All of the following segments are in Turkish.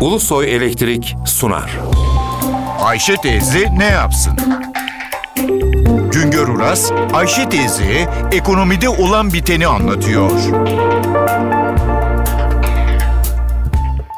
Ulusoy Elektrik sunar. Ayşe teyze ne yapsın? Güngör Uras, Ayşe teyze ekonomide olan biteni anlatıyor.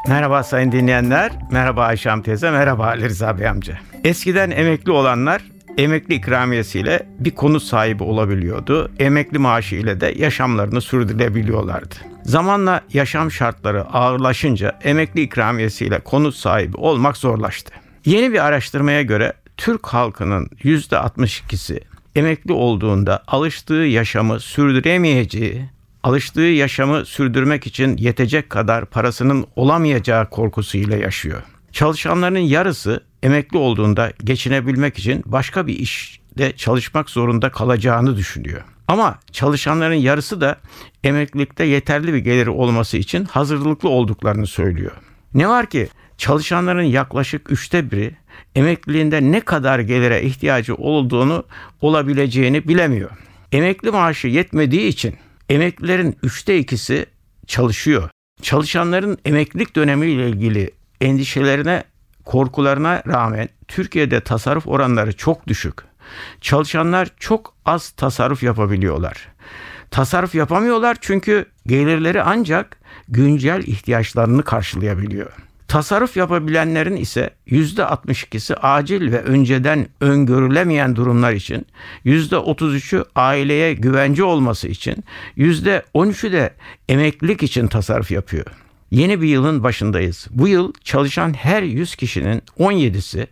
Merhaba sayın dinleyenler, merhaba Ayşem teyze, merhaba Ali Rıza Bey amca. Eskiden emekli olanlar emekli ikramiyesiyle bir konut sahibi olabiliyordu. Emekli maaşı ile de yaşamlarını sürdürebiliyorlardı. Zamanla yaşam şartları ağırlaşınca emekli ikramiyesiyle konut sahibi olmak zorlaştı. Yeni bir araştırmaya göre Türk halkının %62'si emekli olduğunda alıştığı yaşamı sürdüremeyeceği, alıştığı yaşamı sürdürmek için yetecek kadar parasının olamayacağı korkusuyla yaşıyor. Çalışanların yarısı emekli olduğunda geçinebilmek için başka bir işte çalışmak zorunda kalacağını düşünüyor. Ama çalışanların yarısı da emeklilikte yeterli bir geliri olması için hazırlıklı olduklarını söylüyor. Ne var ki çalışanların yaklaşık üçte biri emekliliğinde ne kadar gelire ihtiyacı olduğunu olabileceğini bilemiyor. Emekli maaşı yetmediği için emeklilerin üçte ikisi çalışıyor. Çalışanların emeklilik dönemiyle ilgili endişelerine, korkularına rağmen Türkiye'de tasarruf oranları çok düşük. Çalışanlar çok az tasarruf yapabiliyorlar. Tasarruf yapamıyorlar çünkü gelirleri ancak güncel ihtiyaçlarını karşılayabiliyor. Tasarruf yapabilenlerin ise %62'si acil ve önceden öngörülemeyen durumlar için, %33'ü aileye güvence olması için, %13'ü de emeklilik için tasarruf yapıyor. Yeni bir yılın başındayız. Bu yıl çalışan her 100 kişinin 17'si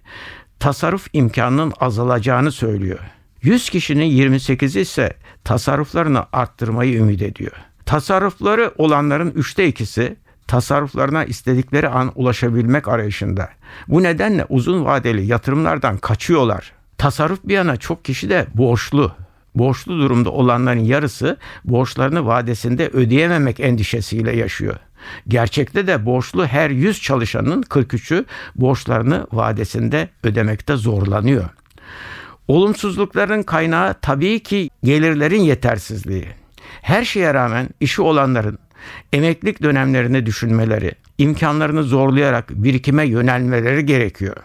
tasarruf imkanının azalacağını söylüyor. 100 kişinin 28'i ise tasarruflarını arttırmayı ümit ediyor. Tasarrufları olanların üçte ikisi tasarruflarına istedikleri an ulaşabilmek arayışında. Bu nedenle uzun vadeli yatırımlardan kaçıyorlar. Tasarruf bir yana çok kişi de borçlu. Borçlu durumda olanların yarısı borçlarını vadesinde ödeyememek endişesiyle yaşıyor. Gerçekte de borçlu her 100 çalışanın 43'ü borçlarını vadesinde ödemekte zorlanıyor. Olumsuzlukların kaynağı tabii ki gelirlerin yetersizliği. Her şeye rağmen işi olanların emeklilik dönemlerini düşünmeleri, imkanlarını zorlayarak birikime yönelmeleri gerekiyor.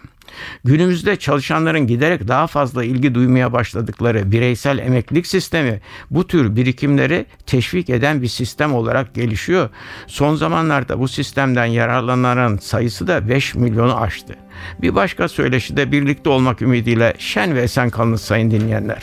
Günümüzde çalışanların giderek daha fazla ilgi duymaya başladıkları bireysel emeklilik sistemi bu tür birikimleri teşvik eden bir sistem olarak gelişiyor. Son zamanlarda bu sistemden yararlananların sayısı da 5 milyonu aştı. Bir başka söyleşide birlikte olmak ümidiyle şen ve esen kalınız sayın dinleyenler.